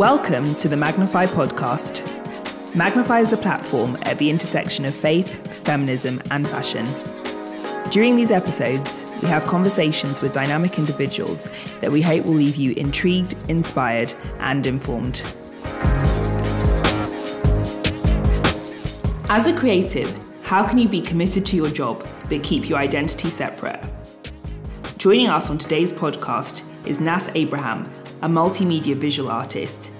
Welcome to the Magnify podcast. Magnify is a platform at the intersection of faith, feminism, and fashion. During these episodes, we have conversations with dynamic individuals that we hope will leave you intrigued, inspired, and informed. As a creative, how can you be committed to your job but keep your identity separate? Joining us on today's podcast is Nas Abraham, a multimedia visual artist.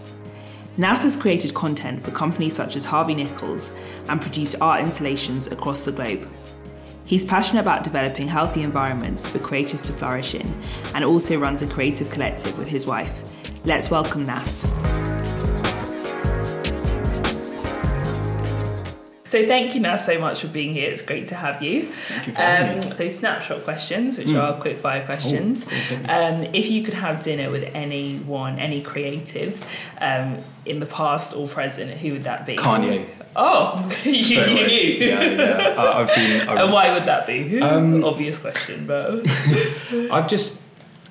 Nas has created content for companies such as Harvey Nichols and produced art installations across the globe. He's passionate about developing healthy environments for creators to flourish in and also runs a creative collective with his wife. Let's welcome Nas. So thank you Nas so much for being here. It's great to have you. Thank you um, So snapshot questions, which mm. are quick fire questions. Oh, um, if you could have dinner with anyone, any creative, um, in the past or present, who would that be? Kanye. Oh, you, you knew. Yeah, yeah. I, have been. I've, and why would that be? Um, Obvious question, but I've just,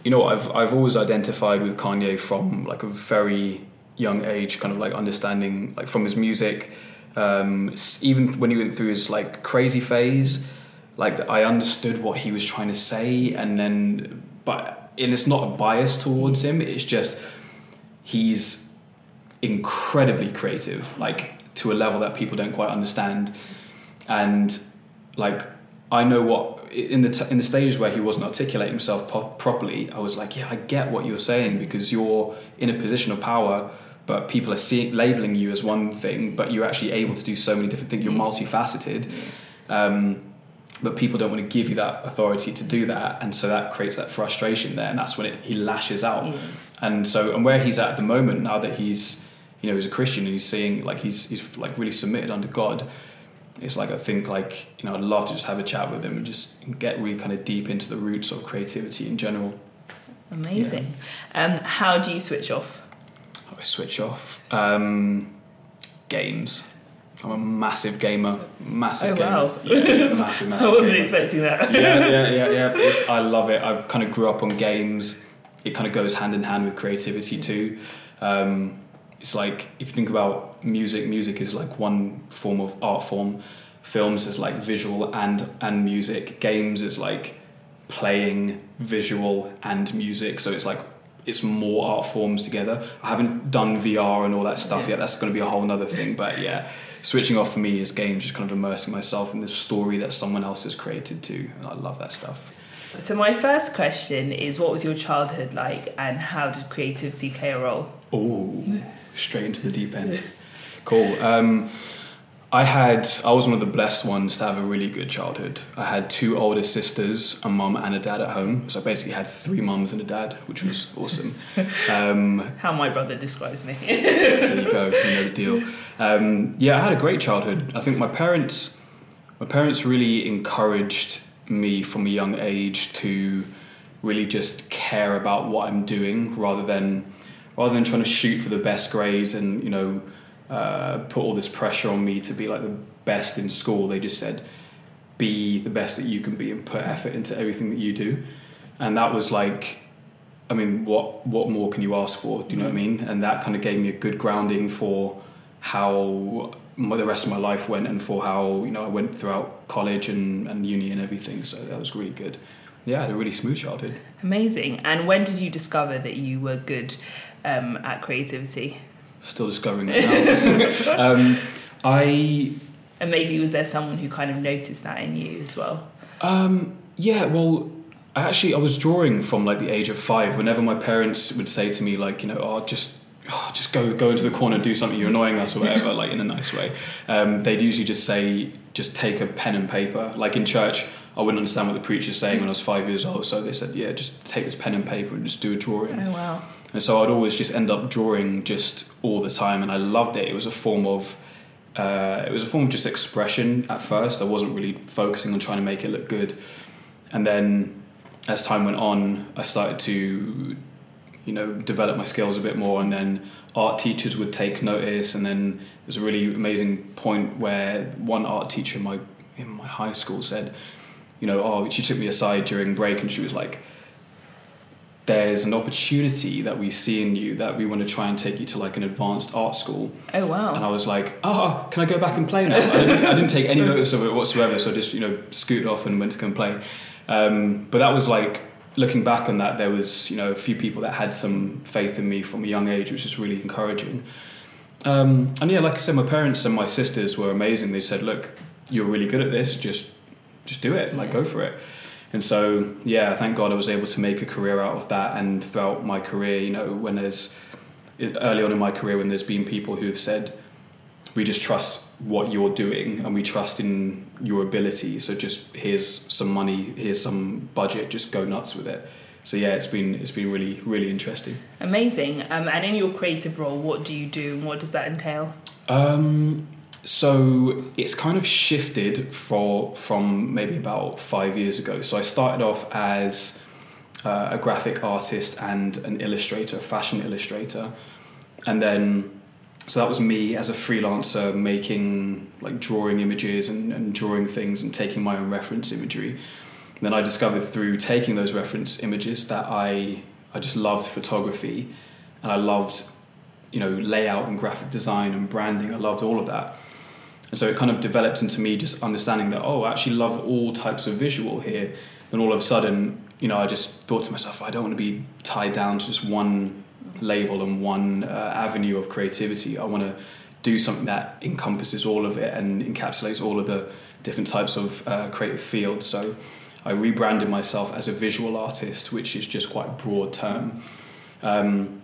you know, I've I've always identified with Kanye from like a very young age, kind of like understanding like from his music um, even when he went through his like crazy phase, like I understood what he was trying to say, and then but and it's not a bias towards him. It's just he's incredibly creative, like to a level that people don't quite understand, and like I know what in the t- in the stages where he wasn't articulating himself po- properly. I was like, yeah, I get what you're saying because you're in a position of power but people are seeing labeling you as one thing, but you're actually able to do so many different things. You're mm. multifaceted, um, but people don't want to give you that authority to do that, and so that creates that frustration there, and that's when it, he lashes out. Yeah. And so, and where he's at at the moment now that he's, you know, he's a Christian and he's seeing like he's he's like really submitted under God. It's like I think like you know I'd love to just have a chat with him and just get really kind of deep into the roots of creativity in general. Amazing. Yeah. Um, how do you switch off? I switch off? Um, games. I'm a massive gamer. Massive oh, gamer. Wow. Yeah, massive, massive. I wasn't gamer. expecting that. yeah, yeah, yeah, yeah. It's, I love it. I kind of grew up on games. It kind of goes hand in hand with creativity too. Um, it's like if you think about music, music is like one form of art form. Films is like visual and and music. Games is like playing visual and music. So it's like it's more art forms together. I haven't done VR and all that stuff yeah. yet. That's going to be a whole other thing. But yeah, switching off for me is games, just kind of immersing myself in the story that someone else has created too. And I love that stuff. So my first question is, what was your childhood like, and how did creativity play a role? Oh, straight into the deep end. Cool. Um, I had I was one of the blessed ones to have a really good childhood. I had two older sisters, a mum and a dad at home. So I basically had three mums and a dad, which was awesome. Um, How my brother describes me. there you go, you know the deal. Um, yeah, I had a great childhood. I think my parents, my parents really encouraged me from a young age to really just care about what I'm doing rather than rather than trying to shoot for the best grades and you know uh, put all this pressure on me to be like the best in school. They just said, be the best that you can be and put effort into everything that you do. And that was like, I mean, what what more can you ask for? Do you know what I mean? And that kind of gave me a good grounding for how my, the rest of my life went and for how you know I went throughout college and, and uni and everything. So that was really good. Yeah, I had a really smooth childhood. Amazing. And when did you discover that you were good um, at creativity? Still discovering it now. um, I. And maybe was there someone who kind of noticed that in you as well? Um, yeah, well, actually, I was drawing from like the age of five. Whenever my parents would say to me, like, you know, oh, just oh, just go go into the corner and do something. You're annoying us or whatever, like in a nice way. Um, they'd usually just say, just take a pen and paper. Like in church, I wouldn't understand what the preacher's saying when I was five years old. So they said, yeah, just take this pen and paper and just do a drawing. Oh wow. And so I'd always just end up drawing just all the time, and I loved it. It was a form of uh, it was a form of just expression at first. I wasn't really focusing on trying to make it look good, and then as time went on, I started to you know develop my skills a bit more, and then art teachers would take notice, and then there was a really amazing point where one art teacher in my in my high school said, you know, oh, she took me aside during break, and she was like there's an opportunity that we see in you that we want to try and take you to like an advanced art school. Oh wow! And I was like, oh, can I go back and play now? I didn't, I didn't take any notice of it whatsoever, so I just you know scooted off and went to go and play. Um, but that was like looking back on that, there was you know a few people that had some faith in me from a young age, which was really encouraging. Um, and yeah, like I said, my parents and my sisters were amazing. They said, look, you're really good at this. Just just do it. Like go for it. And so, yeah, thank God I was able to make a career out of that. And throughout my career, you know, when there's early on in my career, when there's been people who have said, we just trust what you're doing and we trust in your ability. So just here's some money, here's some budget, just go nuts with it. So yeah, it's been it's been really really interesting. Amazing. Um, and in your creative role, what do you do and what does that entail? Um, so it's kind of shifted for from maybe about five years ago. So I started off as uh, a graphic artist and an illustrator, a fashion illustrator, and then so that was me as a freelancer making like drawing images and, and drawing things and taking my own reference imagery. And then I discovered through taking those reference images that I I just loved photography and I loved you know layout and graphic design and branding. I loved all of that. And so it kind of developed into me just understanding that, oh, I actually love all types of visual here. Then all of a sudden, you know, I just thought to myself, I don't want to be tied down to just one label and one uh, avenue of creativity. I want to do something that encompasses all of it and encapsulates all of the different types of uh, creative fields. So I rebranded myself as a visual artist, which is just quite a broad term. Um,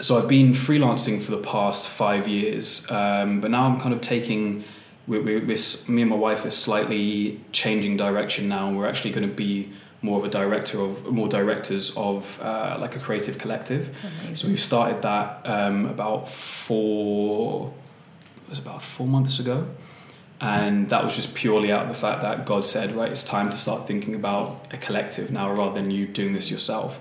so I've been freelancing for the past five years, um, but now I'm kind of taking we, we, we, me and my wife are slightly changing direction now. and We're actually going to be more of a director of more directors of uh, like a creative collective. Amazing. So we've started that um, about four it was about four months ago, and that was just purely out of the fact that God said, right, it's time to start thinking about a collective now rather than you doing this yourself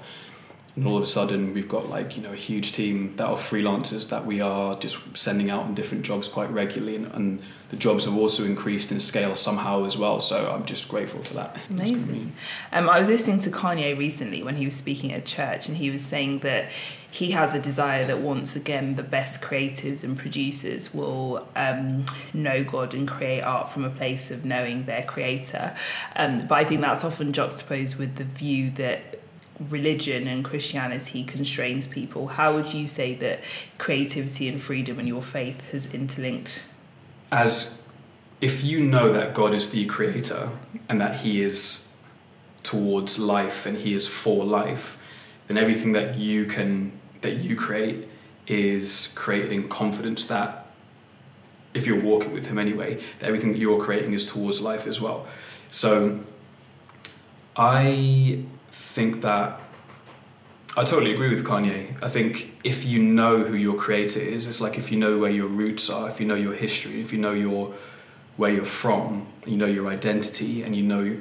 and all of a sudden we've got like you know a huge team that are freelancers that we are just sending out on different jobs quite regularly and, and the jobs have also increased in scale somehow as well so i'm just grateful for that amazing um, i was listening to kanye recently when he was speaking at church and he was saying that he has a desire that once again the best creatives and producers will um, know God and create art from a place of knowing their creator. Um, but I think that's often juxtaposed with the view that religion and Christianity constrains people, how would you say that creativity and freedom and your faith has interlinked? As if you know that God is the creator and that He is towards life and He is for life, then everything that you can that you create is created in confidence that if you're walking with Him anyway, that everything that you're creating is towards life as well. So I think that I totally agree with Kanye. I think if you know who your creator is, it's like if you know where your roots are, if you know your history, if you know your where you're from, you know your identity, and you know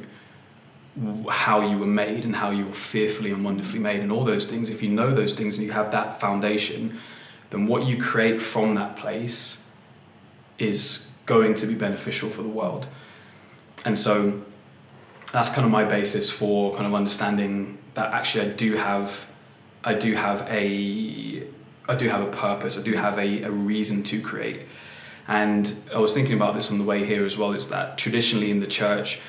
how you were made and how you were fearfully and wonderfully made, and all those things. If you know those things and you have that foundation, then what you create from that place is going to be beneficial for the world. And so that's kind of my basis for kind of understanding that actually I do have I do have a I do have a purpose. I do have a, a reason to create. And I was thinking about this on the way here as well. Is that traditionally in the church,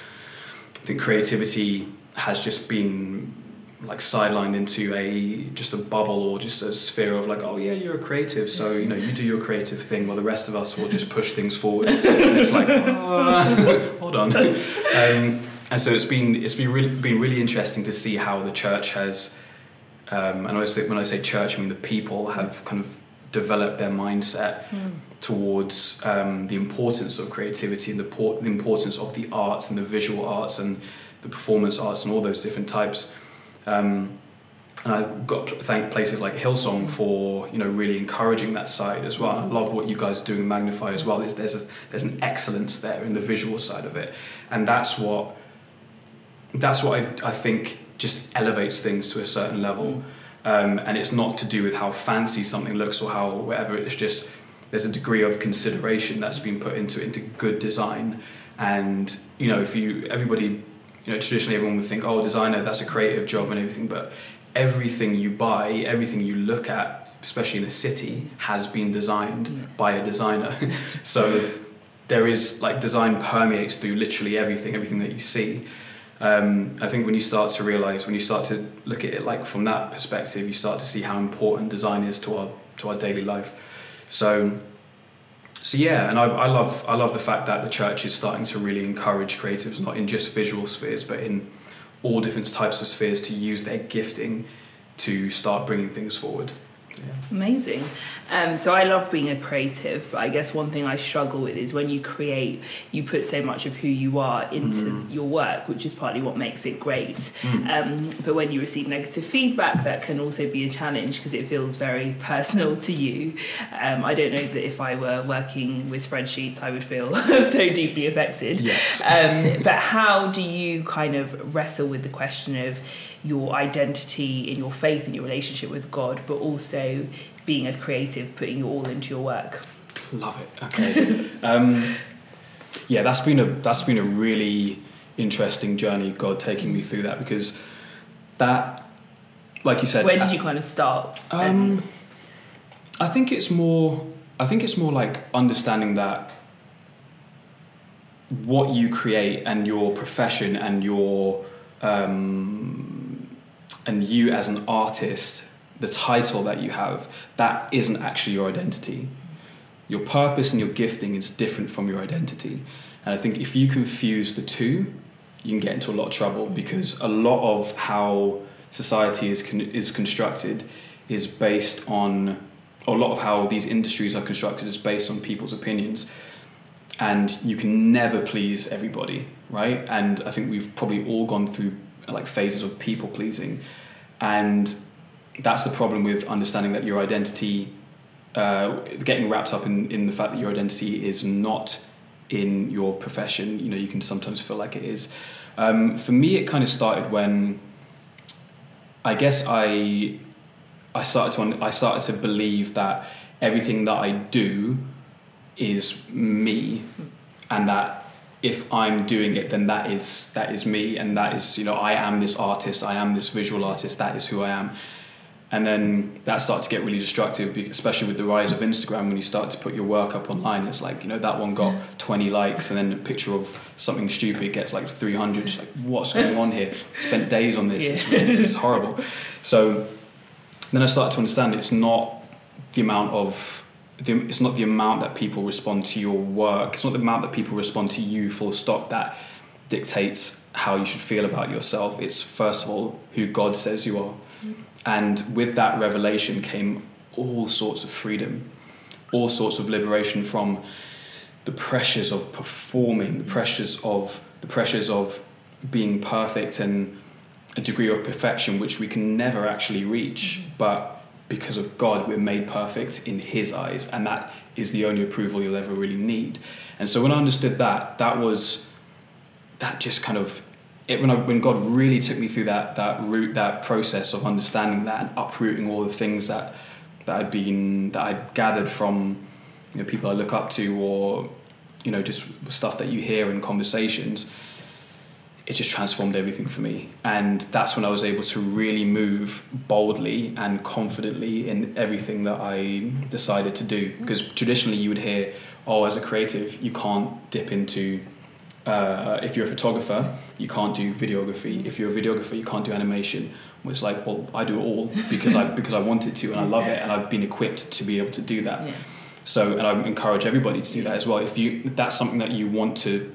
I think creativity has just been like sidelined into a just a bubble or just a sphere of like oh yeah you're a creative so you know you do your creative thing while the rest of us will just push things forward and it's like oh, hold on um, and so it's been it's been really, been really interesting to see how the church has, um, and I say, when I say church, I mean the people have kind of developed their mindset mm. towards um, the importance of creativity and the, por- the importance of the arts and the visual arts and the performance arts and all those different types. Um, and I've got to thank places like Hillsong for you know really encouraging that side as well. I love what you guys do in Magnify as well. Is there's a, there's an excellence there in the visual side of it, and that's what that's what I, I think just elevates things to a certain level. Um, and it's not to do with how fancy something looks or how whatever. It's just there's a degree of consideration that's been put into into good design. And you know, if you everybody, you know, traditionally everyone would think, oh, designer, that's a creative job and everything, but everything you buy, everything you look at, especially in a city, has been designed Yeah. by a designer. so there is like design permeates through literally everything, everything that you see. Um, I think when you start to realize, when you start to look at it like from that perspective, you start to see how important design is to our to our daily life. So, so yeah, and I, I love I love the fact that the church is starting to really encourage creatives, not in just visual spheres, but in all different types of spheres, to use their gifting to start bringing things forward. Yeah. Amazing. Um, so I love being a creative. I guess one thing I struggle with is when you create, you put so much of who you are into Mm. your work, which is partly what makes it great. Mm. Um, but when you receive negative feedback, that can also be a challenge because it feels very personal to you. Um, I don't know that if I were working with spreadsheets, I would feel so deeply affected. Yes. Um, but how do you kind of wrestle with the question of your identity in your faith and your relationship with God, but also being a creative, putting your all into your work? Love it. Okay. um, yeah, that's been a that's been a really interesting journey. God taking me through that because that, like you said, Where did you kind of start? Um, I think it's more. I think it's more like understanding that what you create and your profession and your um, and you as an artist, the title that you have, that isn't actually your identity. Your purpose and your gifting is different from your identity, and I think if you confuse the two, you can get into a lot of trouble because a lot of how society is con- is constructed is based on a lot of how these industries are constructed is based on people's opinions. And you can never please everybody right? And i think we've probably all gone through like phases of people pleasing. And that's the problem with understanding that your identity uh, getting wrapped up in, in the fact that your identity is not in your profession you know you can sometimes feel like it is. Um, for me it kind of started when i guess i i started to i started to believe that everything that i do is me and that if i'm doing it then that is that is me. And that is you know i am this artist i am this visual artist that is who i am. And then that started to get really destructive especially with the rise of instagram when you start to put your work up online. It's like you know that one got 20 likes and then a picture of something stupid gets like 300 it's like what's going on here? Spent days on this. It's, it's horrible. So then i started to understand it's not the amount of the, it's not the amount that people respond to your work. It's not the amount that people respond to you full stop that dictates how you should feel about yourself. It's first of all who god says you are. And with that revelation came all sorts of freedom all sorts of liberation from the pressures of performing the pressures of the pressures of being perfect and a degree of perfection which we can never actually reach. But because of God we're made perfect in his eyes and that is the only approval you'll ever really need. And so when I understood that that was that just kind of it, when, I, when God really took me through that that route that process of understanding that and uprooting all the things that that I'd been that I'd gathered from you know, people I look up to or you know just stuff that you hear in conversations it just transformed everything for me. And that's when I was able to really move boldly and confidently in everything that I decided to do. Because traditionally you would hear oh as a creative you can't dip into uh, if you're a photographer you can't do videography. If you're a videographer you can't do animation. Well, it's like well I do it all because I because I wanted to and I love it and I've been equipped to be able to do that. Yeah. so, and I encourage everybody to do that as well. If you if that's something that you want to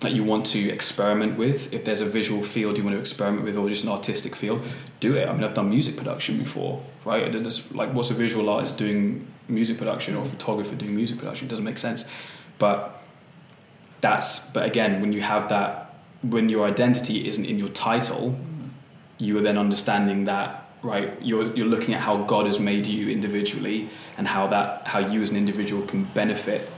that you want to experiment with, if there's a visual field you want to experiment with, or just an artistic field, do it. I mean, I've done music production before, right? Is like, what's a visual artist doing music production or a photographer doing music production? It doesn't make sense. But that's but again, when you have that, when your identity isn't in your title, you are then understanding that right you're you're looking at how God has made you individually and how that how you as an individual can benefit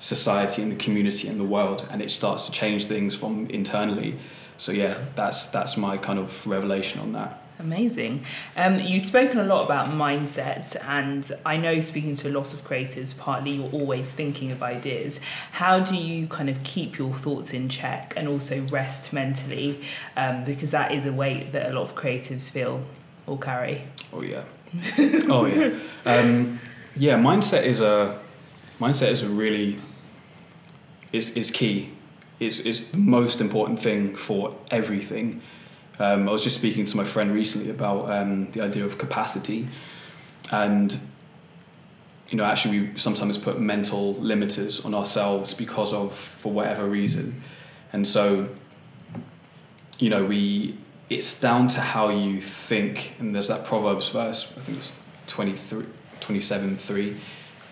society and the community and the world and it starts to change things from internally so yeah that's that's my kind of revelation on that Amazing. Um, you've spoken a lot about mindset, and I know speaking to a lot of creators, partly you're always thinking of ideas. How do you kind of keep your thoughts in check and also rest mentally? Um, because that is a weight that a lot of creatives feel or carry? Oh yeah. oh yeah. Um, yeah. Mindset is a mindset is a really is is key. Is is the most important thing for everything. Um, I was just speaking to my friend recently about um, the idea of capacity, and you know, actually, we sometimes put mental limiters on ourselves because of for whatever reason, and so you know, we it's down to how you think. And there's that Proverbs verse, I think it's 23, 27 3,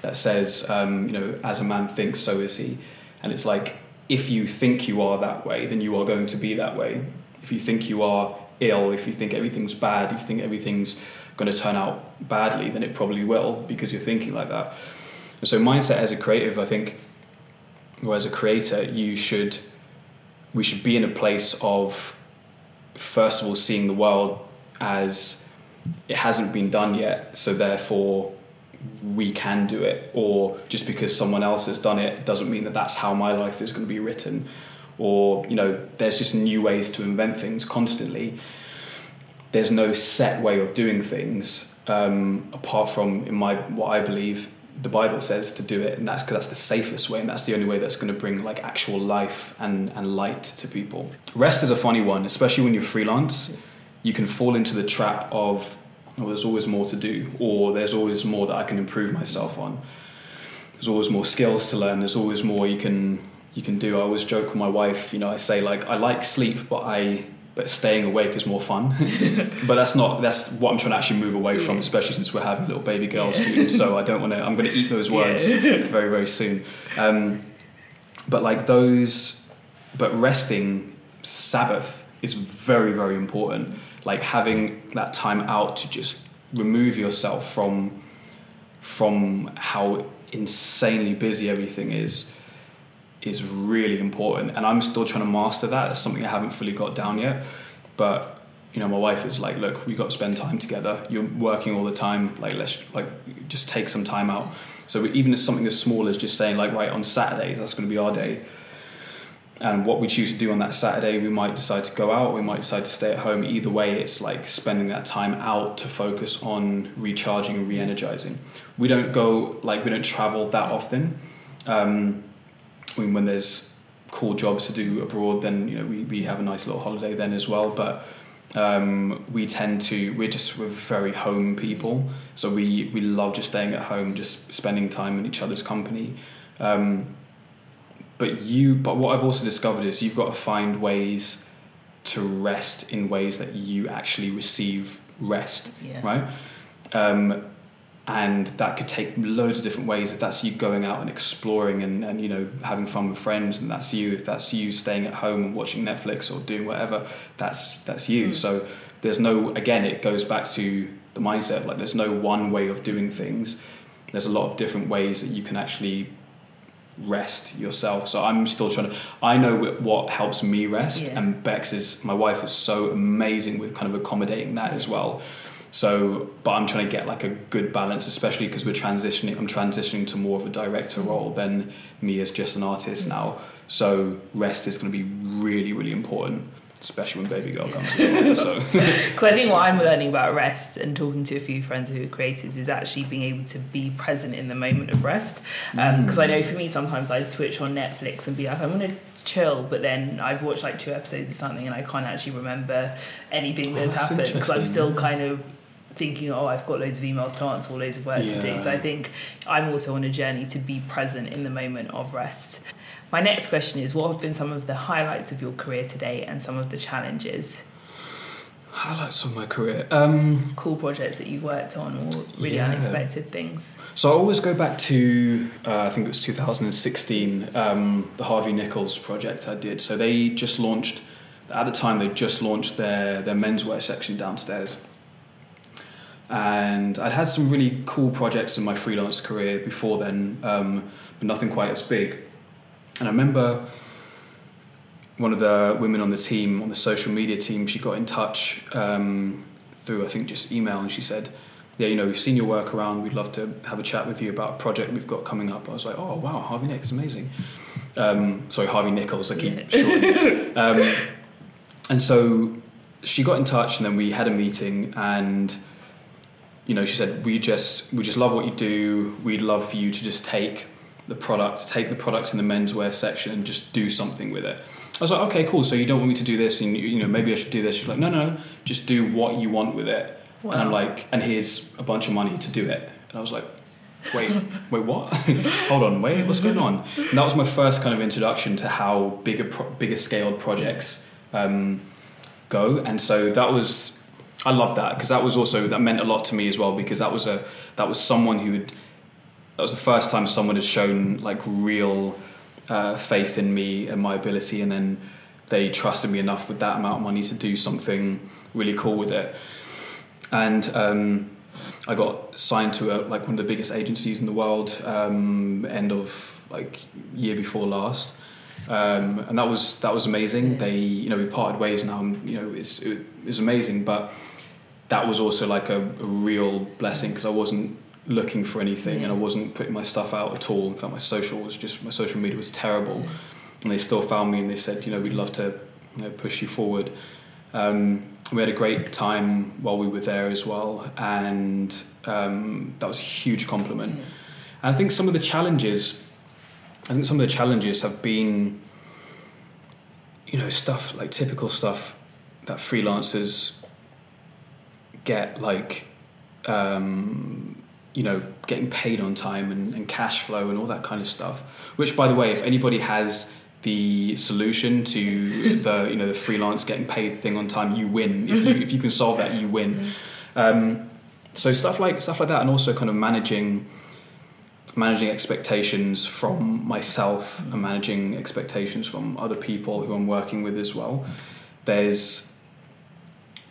that says, um, you know, as a man thinks, so is he. And it's like, if you think you are that way, then you are going to be that way. If you think you are ill, if you think everything's bad, if you think everything's going to turn out badly, then it probably will because you're thinking like that. And so, mindset as a creative, I think, or as a creator, you should, we should be in a place of first of all seeing the world as it hasn't been done yet, so therefore we can do it, or just because someone else has done it doesn't mean that that's how my life is going to be written, or you know, there's just new ways to invent things constantly. There's no set way of doing things um, apart from, in my what I believe, the Bible says to do it, and that's because that's the safest way, and that's the only way that's going to bring like actual life and, and light to people. Rest is a funny one, especially when you're freelance. You can fall into the trap of, oh, there's always more to do, or there's always more that I can improve myself on. There's always more skills to learn. There's always more you can you can do. I always joke with my wife. You know, I say like I like sleep, but I but staying awake is more fun. but that's not that's what I'm trying to actually move away from, especially since we're having little baby girls soon. So I don't want to. I'm going to eat those words very very soon. Um, but like those, but resting, Sabbath is very very important. Like having that time out to just remove yourself from from how insanely busy everything is is really important. And i'm still trying to master that. It's something i haven't fully got down yet. But you know my wife is like look we got to spend time together. You're working all the time. Like let's like just take some time out. So even if something as small as just saying like right on saturdays that's going to be our day and what we choose to do on that saturday we might decide to go out we might decide to stay at home either way it's like spending that time out to focus on recharging and re-energizing we don't go like we don't travel that often um, I mean, when there's cool jobs to do abroad, then you know we, we have a nice little holiday then as well. But um, we tend to we're just we're very home people, so we we love just staying at home, just spending time in each other's company. Um, but you, but what I've also discovered is you've got to find ways to rest in ways that you actually receive rest, yeah. right? Um, and that could take loads of different ways if that's you going out and exploring and, and you know having fun with friends and that's you if that's you staying at home and watching netflix or doing whatever that's that's you mm. so there's no again it goes back to the mindset like there's no one way of doing things there's a lot of different ways that you can actually rest yourself so i'm still trying to i know what helps me rest yeah. and bex is my wife is so amazing with kind of accommodating that as well so, but I'm trying to get like a good balance, especially because we're transitioning. I'm transitioning to more of a director mm. role than me as just an artist mm. now. So, rest is going to be really, really important, especially when baby girl comes. so, because I think what I'm learning about rest and talking to a few friends who are creatives is actually being able to be present in the moment of rest. Because um, mm. I know for me, sometimes I'd switch on Netflix and be like, I'm to chill but then I've watched like two episodes or something and I can't actually remember anything that's, oh, that's happened because I'm still kind of thinking, oh, I've got loads of emails to answer or loads of work yeah. to do. So I think I'm also on a journey to be present in the moment of rest. My next question is what have been some of the highlights of your career today and some of the challenges? Highlights of my career. Um, cool projects that you've worked on or really yeah. unexpected things. So I always go back to, uh, I think it was 2016, um, the Harvey Nichols project I did. So they just launched, at the time, they just launched their, their menswear section downstairs and I'd had some really cool projects in my freelance career before then, um, but nothing quite as big. And I remember one of the women on the team, on the social media team, she got in touch um, through I think just email, and she said, "Yeah, you know, we've seen your work around. We'd love to have a chat with you about a project we've got coming up." I was like, "Oh wow, Harvey Nichols, amazing." Um, sorry, Harvey Nichols. I keep yeah. um, and so she got in touch, and then we had a meeting, and you know, she said, "We just we just love what you do. We'd love for you to just take the product, take the products in the menswear section, and just do something with it." I was like, "Okay, cool. So you don't want me to do this, and you know, maybe I should do this." She's like, "No, no, just do what you want with it." Wow. And I'm like, "And here's a bunch of money to do it." And I was like, "Wait, wait, what? Hold on, wait, what's going on?" And that was my first kind of introduction to how bigger, pro- bigger scaled projects um, go, and so that was I love that because that was also that meant a lot to me as well because that was a that was someone who had that was the first time someone had shown like real uh, faith in me and my ability and then they trusted me enough with that amount of money to do something really cool with it and um, I got signed to a, like one of the biggest agencies in the world um, end of like year before last um, and that was that was amazing. They, you know, we parted ways now, and you know, it's it was amazing. But that was also like a, a real blessing because I wasn't looking for anything, and I wasn't putting my stuff out at all. In fact, my social was just my social media was terrible, and they still found me and they said, you know, we'd love to you know, push you forward. Um, we had a great time while we were there as well, and um, that was a huge compliment. And I think some of the challenges, I think some of the challenges have been, you know, stuff like typical stuff that freelancers get, like, um, you know, getting paid on time and, and cash flow and all that kind of stuff. Which, by the way, if anybody has the solution to the you know the freelance getting paid thing on time, you win. If you if you can solve that, you win. Um, so stuff like stuff like that, and also kind of managing managing expectations from myself and managing expectations from other people who I'm working with as well. There's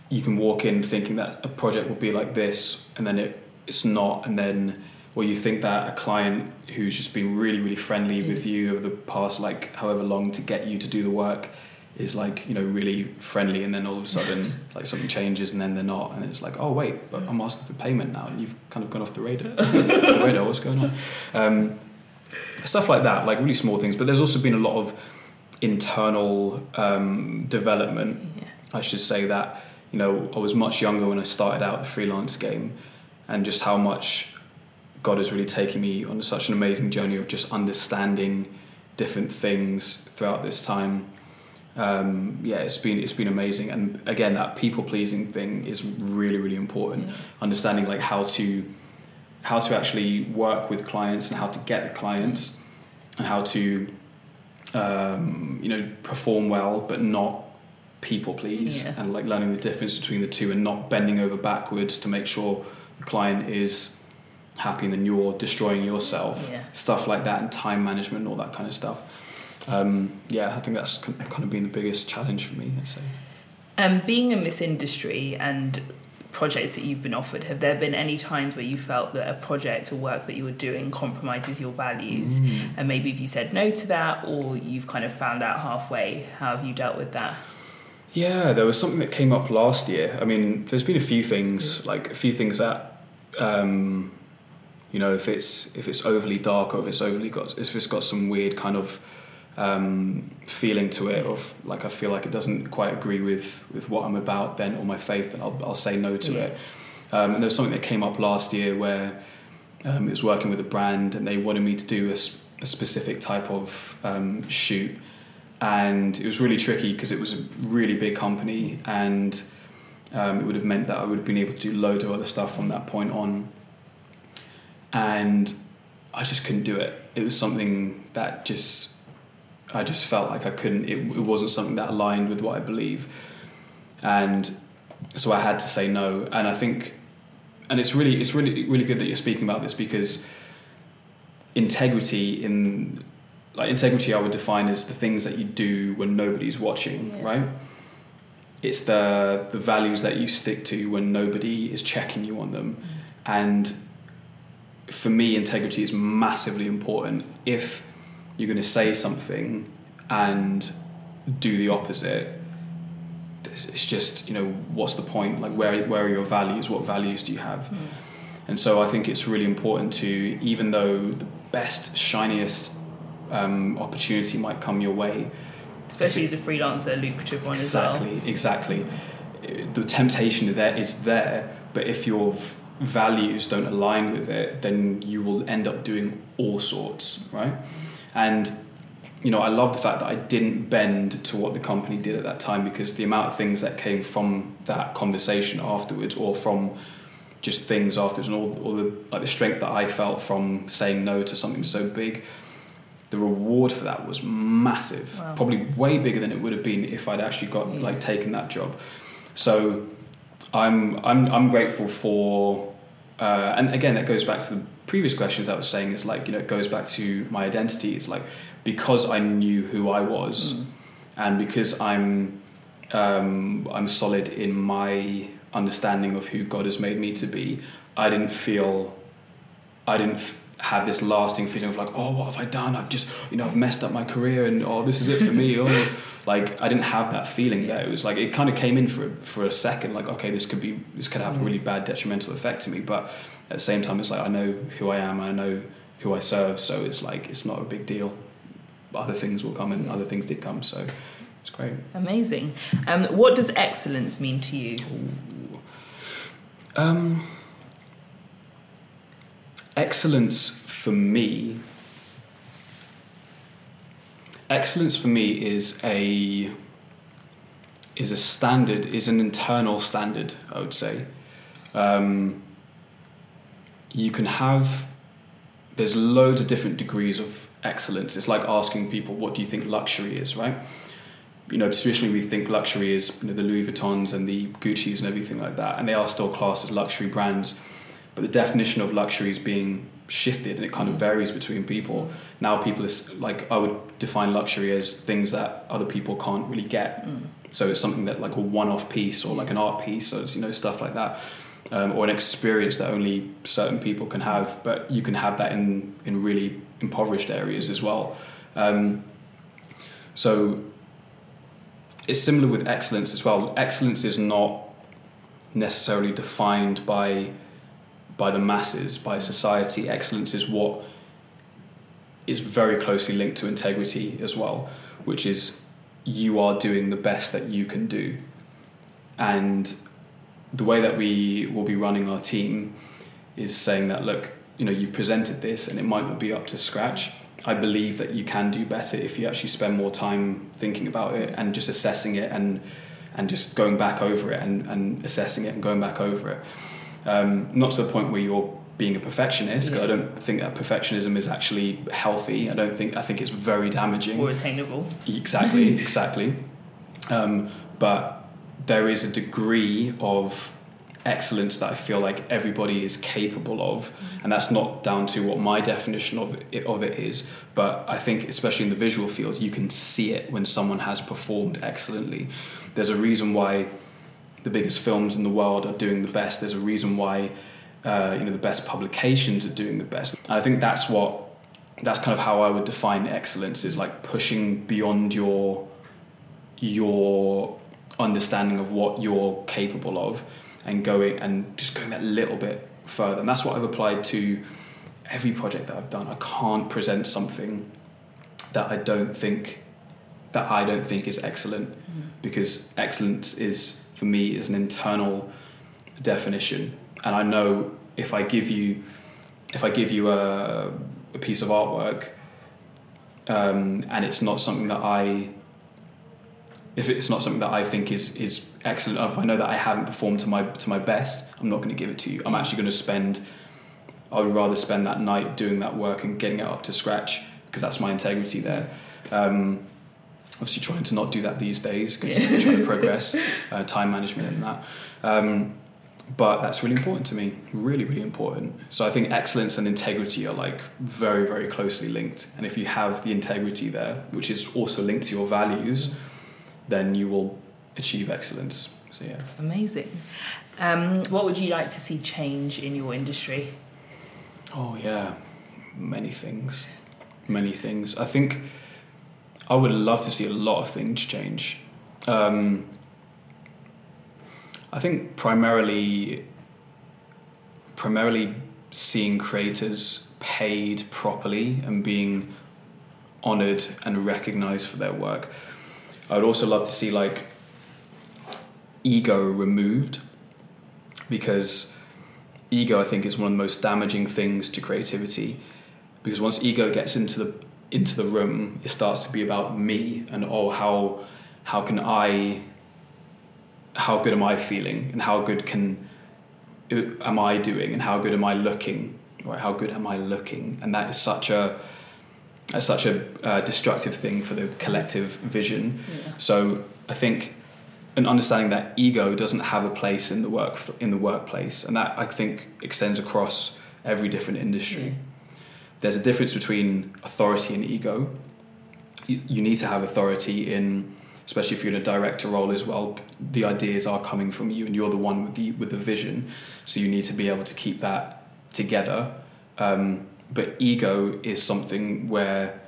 you can walk in thinking that a project will be like this, and then it it's not, and then or you think that a client who's just been really really friendly with you over the past like however long to get you to do the work is like you know really friendly and then all of a sudden like something changes and then they're not and it's like oh wait but I'm asking for payment now and you've kind of gone off the radar the radar what's going on um, stuff like that like really small things but there's also been a lot of internal um, development Yeah. I should say that you know I was much younger when I started out the freelance game and just how much God has really taken me on such an amazing journey of just understanding different things throughout this time. Um, yeah, it's been it's been amazing, and again, that people pleasing thing is really really important. Yeah. Understanding like how to how to actually work with clients and how to get the clients and how to um, you know perform well but not people please Yeah. and like learning the difference between the two and not bending over backwards to make sure the client is happy and then you're destroying yourself Yeah. stuff like that and time management and all that kind of stuff um, yeah I think that's kind of been the biggest challenge for me I'd say Um, being in this industry and projects that you've been offered, have there been any times where you felt that a project or work that you were doing compromises your values? Mm. And maybe if you said no to that, or you've kind of found out halfway, how have you dealt with that? Yeah, there was something that came up last year. I mean, there's been a few things, like a few things that, um, you know, if it's if it's overly dark or if it's overly got if it's got some weird kind of um, feeling to it, of like I feel like it doesn't quite agree with with what I'm about, then or my faith, then I'll I'll say no to Yeah. it. Um, and there was something that came up last year where um, it was working with a brand and they wanted me to do a specific type of um, shoot and it was really tricky because it was a really big company and um, it would have meant that I would have been able to do loads of other stuff from that point on. And I just couldn't do it. It was something that just I just felt like I couldn't it, it wasn't something that aligned with what I believe. And so I had to say no. And I think and it's really it's really really good that you're speaking about this because integrity in like integrity I would define as the things that you do when nobody's watching, Yeah. right? It's the the values that you stick to when nobody is checking you on them. Mm. And for me integrity is massively important. If you're going to say something and do the opposite it's it's just, you know, what's the point? Like where where are your values? What values do you have? Mm. And so I think it's really important to, even though the best, shiniest um, opportunity might come your way, Especially as a freelancer, a lucrative one as well. exactly, exactly. the temptation there is there, but if your v- values don't align with it, then you will end up doing all sorts, right? And you know, I love the fact that I didn't bend to what the company did at that time because the amount of things that came from that conversation afterwards, or from just things afterwards, and all, all the like the strength that I felt from saying no to something so big, the reward for that was massive. Wow. Probably way bigger than it would have been if I'd actually got Yeah. like taken that job. So I'm I'm I'm grateful for, uh, and again that goes back to the previous questions I was saying is like you know it goes back to my identity. It's like because I knew who I was, Mm. and because I'm um, I'm solid in my understanding of who God has made me to be. I didn't feel I didn't f- have this lasting feeling of like oh what have I done? I've just you know I've messed up my career and oh this is it for me. oh like I didn't have that feeling there. It was like it kind of came in for for a second like okay this could be this could have a really bad detrimental effect to me, but at the same time it's like I know who I am. I know who I serve, so it's like it's not a big deal. Other things will come, and other things did come, so it's great. Amazing. Um, what does excellence mean to you? Um, excellence for me. Excellence for me is a is a standard, is an internal standard. I would say. Um, you can have. There's loads of different degrees of excellence. It's like asking people, "What do you think luxury is?" Right? you know, traditionally we think luxury is you know, the Louis Vuittons and the Gucci's and everything like that, and they are still classed as luxury brands. But the definition of luxury is being shifted, and it kind of varies between people. Now, people is like I would define luxury as things that other people can't really get. So it's something that like a one-off piece or like an art piece, so it's you know stuff like that, um, or an experience that only certain people can have. But you can have that in in really impoverished areas as well. Um, so it's similar with excellence as well. Excellence is not necessarily defined by by the masses, by society. Excellence is what is very closely linked to integrity as well, which is you are doing the best that you can do. And the way that we will be running our team is saying that look, you know, you've presented this and it might not be up to scratch. I believe that you can do better if you actually spend more time thinking about it and just assessing it and and just going back over it and, and assessing it and going back over it. Um, not to the point where you're being a perfectionist. 'cause I don't think that perfectionism is actually healthy. I don't think I think it's very damaging. Or attainable? Exactly, exactly. Um, but there is a degree of excellence that I feel like everybody is capable of, and that's not down to what my definition of it, of it is. But I think, especially in the visual field, you can see it when someone has performed excellently. There's a reason why the biggest films in the world are doing the best. There's a reason why uh, you know the best publications are doing the best. And I think that's what that's kind of how I would define excellence is like pushing beyond your your understanding of what you're capable of and going and just going that little bit further. And that's what I've applied to every project that I've done. I can't present something that I don't think that I don't think is excellent because excellence is for me is an internal definition. And I know if I give you if I give you a, a piece of artwork um, and it's not something that I if it's not something that I think is is excellent if I know that I haven't performed to my to my best I'm not going to give it to you. I'm actually going to spend I would rather spend that night doing that work and getting it up to scratch because that's my integrity there. Um, obviously trying to not do that these days because Yeah. you're trying to progress uh, time management and that. Um, but that's really important to me really really important. So i think excellence and integrity are like very very closely linked. And if you have the integrity there which is also linked to your values then you will achieve excellence. So yeah. Amazing. Um, what would you like to see change in your industry? oh yeah. Many things. Many things. I think i would love to see a lot of things change um, I think primarily primarily seeing creators paid properly and being honored and recognized for their work. I would also love to see like ego removed because ego I think is one of the most damaging things to creativity because once ego gets into the into the room it starts to be about me and oh how how can I how good am I feeling and how good can am I doing and how good am I looking right how good am I looking and that is such a that's such a uh, destructive thing for the collective vision Yeah. so I think and understanding that ego doesn't have a place in the work in the workplace, and that I think extends across every different industry. Yeah. There's a difference between authority and ego. You, you need to have authority in, especially if you're in a director role as well. The ideas are coming from you, and you're the one with the with the vision. So you need to be able to keep that together. Um, but ego is something where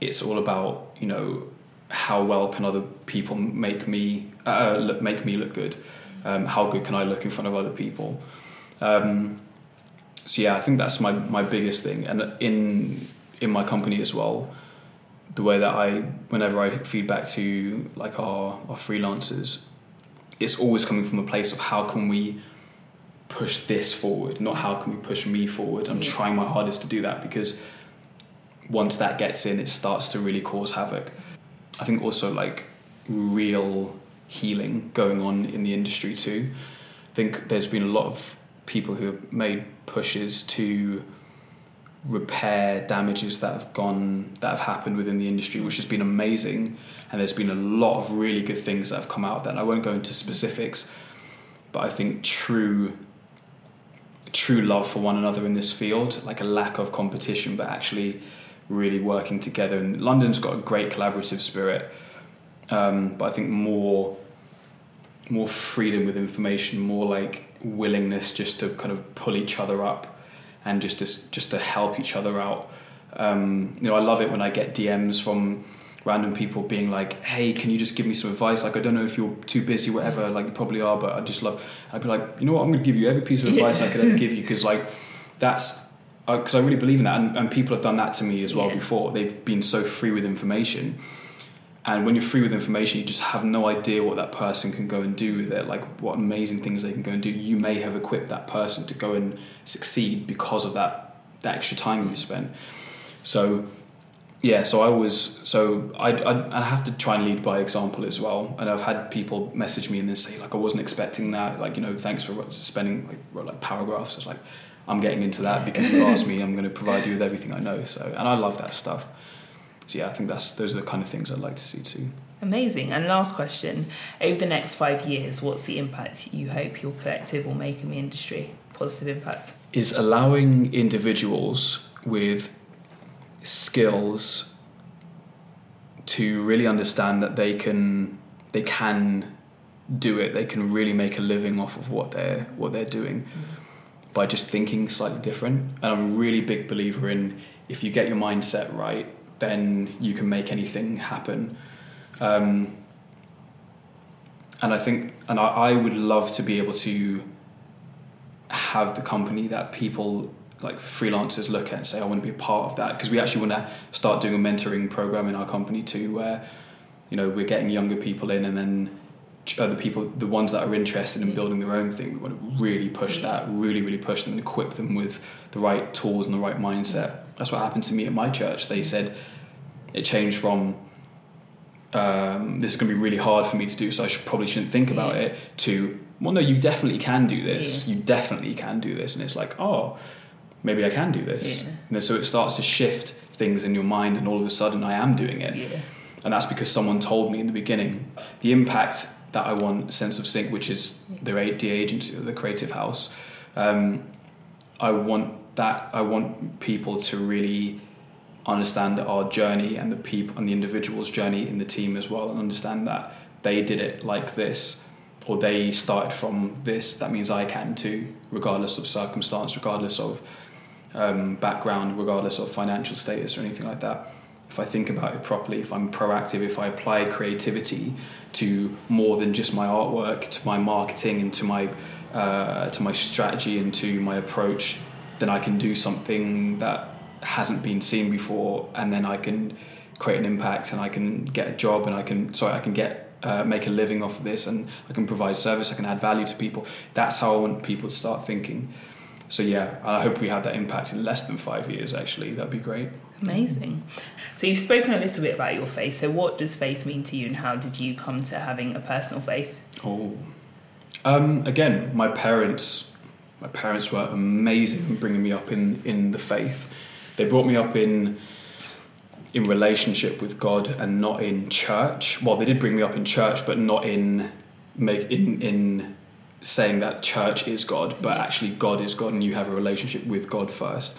it's all about you know how well can other people make me uh, look, make me look good? Um, how good can I look in front of other people? Um, so yeah, I think that's my, my biggest thing. And in in my company as well, the way that I whenever I feed back to like our, our freelancers, it's always coming from a place of how can we push this forward, not how can we push me forward. I'm Yeah. trying my hardest to do that because once that gets in, it starts to really cause havoc. I think also like real healing going on in the industry too. I think there's been a lot of people who have made pushes to repair damages that have gone that have happened within the industry, which has been amazing. And there's been a lot of really good things that have come out of that. And I won't go into specifics, but I think true true love for one another in this field, like a lack of competition, but actually really working together. And London's got a great collaborative spirit, um, but I think more more freedom with information, more like willingness just to kind of pull each other up and just to, just to help each other out. Um, you know, I love it when I get DMs from random people being like, "Hey, can you just give me some advice? Like, I don't know if you're too busy, whatever. Like, you probably are, but I just love." I'd be like, "You know what? I'm going to give you every piece of advice I could ever give you because, like, that's because I really believe in that, and, and people have done that to me as well Yeah. before. They've been so free with information." And when you're free with information, you just have no idea what that person can go and do with it, like what amazing things they can go and do. You may have equipped that person to go and succeed because of that, that extra time you spent. So, yeah, so I was, so I, I, I have to try and lead by example as well. And I've had people message me and then say, like, I wasn't expecting that. Like, you know, thanks for spending like, wrote, like paragraphs. It's like, I'm getting into that because you asked me, I'm going to provide you with everything I know. So, and I love that stuff. So yeah, I think that's those are the kind of things I'd like to see too. Amazing. And last question over the next five years, what's the impact you hope your collective will make in the industry? Positive impact. Is allowing individuals with skills to really understand that they can they can do it. They can really make a living off of what they're what they're doing by just thinking slightly different. And I'm a really big believer in if you get your mindset right, then you can make anything happen. Um, and I think, and I, I would love to be able to have the company that people like freelancers look at and say, I want to be a part of that. Because we actually want to start doing a mentoring program in our company too, where, you know, we're getting younger people in and then other people, the ones that are interested in building their own thing, we want to really push that, really, really push them and equip them with the right tools and the right mindset. That's what happened to me at my church. They said it changed from um, this is going to be really hard for me to do, so I should, probably shouldn't think about it. To well, no, you definitely can do this. Yeah. You definitely can do this, and it's like, oh, maybe I can do this. Yeah. And so it starts to shift things in your mind, and all of a sudden, I am doing it Yeah. and that's because someone told me in the beginning the impact that I want Sense of Sync, which is the the agency, the creative house. Um, I want that. I want people to really understand our journey and the people and the individual's journey in the team as well, and understand that they did it like this, or they started from this. That means I can too, regardless of circumstance, regardless of um, background, regardless of financial status or anything like that. If I think about it properly, if I'm proactive, if I apply creativity to more than just my artwork, to my marketing, and to my uh, to my strategy and to my approach, then I can do something that hasn't been seen before, and then I can create an impact, and I can get a job, and I can sorry, I can get uh, make a living off of this and I can provide service, I can add value to people. That's how I want people to start thinking. So yeah, I hope we have that impact in less than five years. Actually, that'd be great. Amazing. So you've spoken a little bit about your faith. So what does faith mean to you, and how did you come to having a personal faith? Oh, um, again, my parents. My parents were amazing in bringing me up in, in the faith. They brought me up in in relationship with God and not in church. Well, they did bring me up in church, but not in make in in saying that church is God, but actually God is God, and you have a relationship with God first.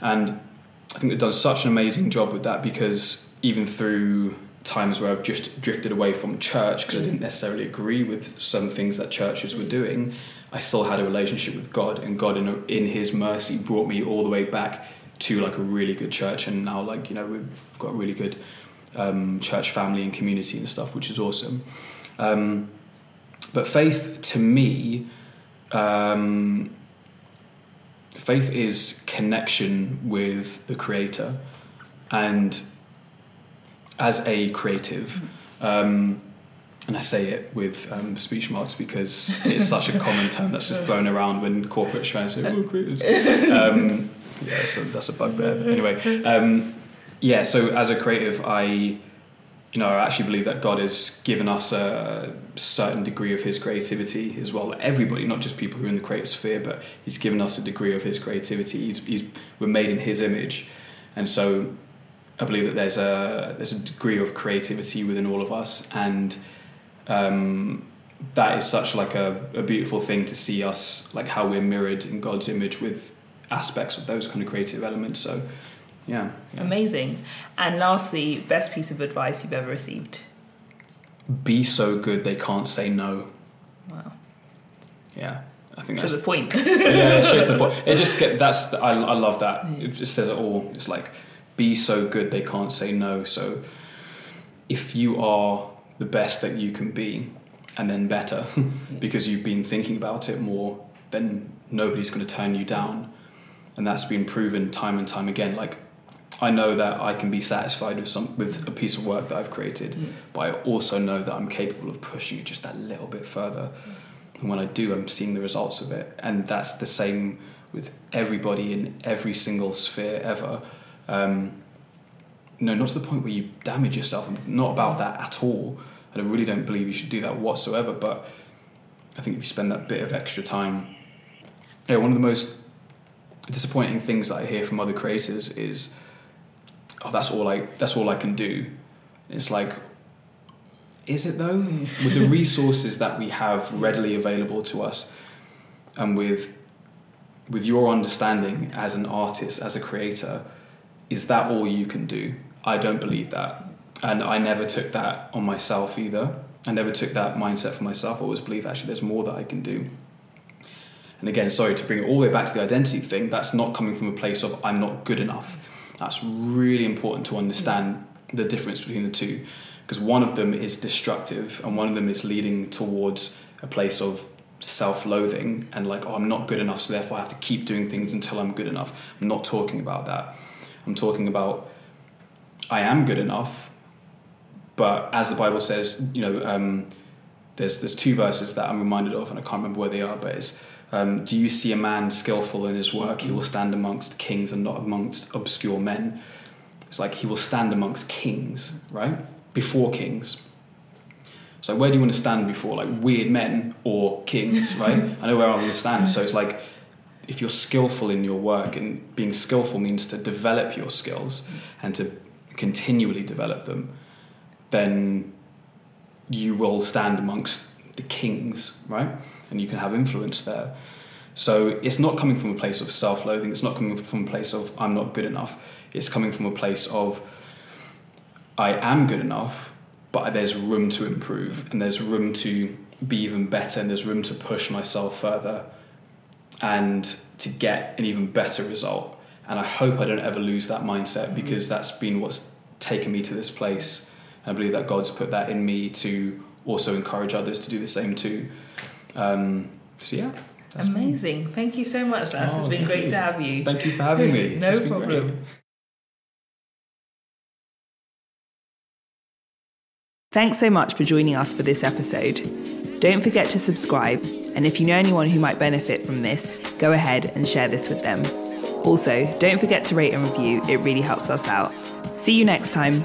And I think they've done such an amazing job with that because even through times where I've just drifted away from church because I didn't necessarily agree with some things that churches were doing, I still had a relationship with God, and God, in, in His mercy, brought me all the way back to like a really good church, and now like you know we've got a really good um, church family and community and stuff, which is awesome. Um, but faith, to me, um, faith is connection with the Creator, and as a creative. Um, and I say it with um, speech marks because it's such a common term that's just thrown around when corporates try and say, "Oh, creators." Um, yeah, that's a, that's a bugbear. Anyway, um, yeah. So as a creative, I, you know, I actually believe that God has given us a certain degree of His creativity as well. Everybody, not just people who are in the creative sphere, but He's given us a degree of His creativity. He's, he's we're made in His image, and so I believe that there's a there's a degree of creativity within all of us, and um, that is such like a, a beautiful thing to see us like how we're mirrored in God's image with aspects of those kind of creative elements. So, yeah, yeah. Amazing. And lastly, best piece of advice you've ever received? Be so good they can't say no. Wow. Yeah. I think To that's the point. yeah, straight to the point. It just get that's I, I love that. It just says it all. It's like be so good they can't say no. So if you are the best that you can be, and then better, because you've been thinking about it more, then nobody's going to turn you down, and that's been proven time and time again. Like I know that I can be satisfied with some with a piece of work that I've created, but I also know that I'm capable of pushing it just that little bit further. And when I do, I'm seeing the results of it. And that's the same with everybody in every single sphere ever. Um, no, not to the point where you damage yourself. I'm not about that at all. And I really don't believe you should do that whatsoever. But I think if you spend that bit of extra time, yeah, one of the most disappointing things that I hear from other creators is, "Oh, that's all I that's all I can do." It's like, is it though? with the resources that we have readily available to us, and with with your understanding as an artist, as a creator, is that all you can do? I don't believe that, and I never took that on myself either. I never took that mindset for myself. I always believe actually there's more that I can do. And again, sorry to bring it all the way back to the identity thing. That's not coming from a place of I'm not good enough. That's really important to understand the difference between the two, because one of them is destructive and one of them is leading towards a place of self-loathing and like, oh, I'm not good enough, so therefore I have to keep doing things until I'm good enough. I'm not talking about that. I'm talking about I am good enough, but as the Bible says, you know, um, there's there's two verses that I'm reminded of, and I can't remember where they are, but it's um, do you see a man skillful in his work? He will stand amongst kings and not amongst obscure men. It's like he will stand amongst kings, right? Before kings. So where do you want to stand before? Like weird men or kings, right? I know where I want to stand. So it's like if you're skillful in your work, and being skillful means to develop your skills and to continually develop them, then you will stand amongst the kings, right? And you can have influence there. So it's not coming from a place of self loathing, it's not coming from a place of I'm not good enough. It's coming from a place of I am good enough, but there's room to improve and there's room to be even better and there's room to push myself further and to get an even better result. And I hope I don't ever lose that mindset because mm-hmm. that's been what's taken me to this place. And I believe that God's put that in me to also encourage others to do the same too. Um, so yeah. that's me. Amazing. Thank you so much, Nas. Oh, it's been great you. to have you. Thank you for having me. no It's been great. problem. Thanks so much for joining us for this episode. Don't forget to subscribe, and if you know anyone who might benefit from this, go ahead and share this with them. Also, don't forget to rate and review, it really helps us out. See you next time.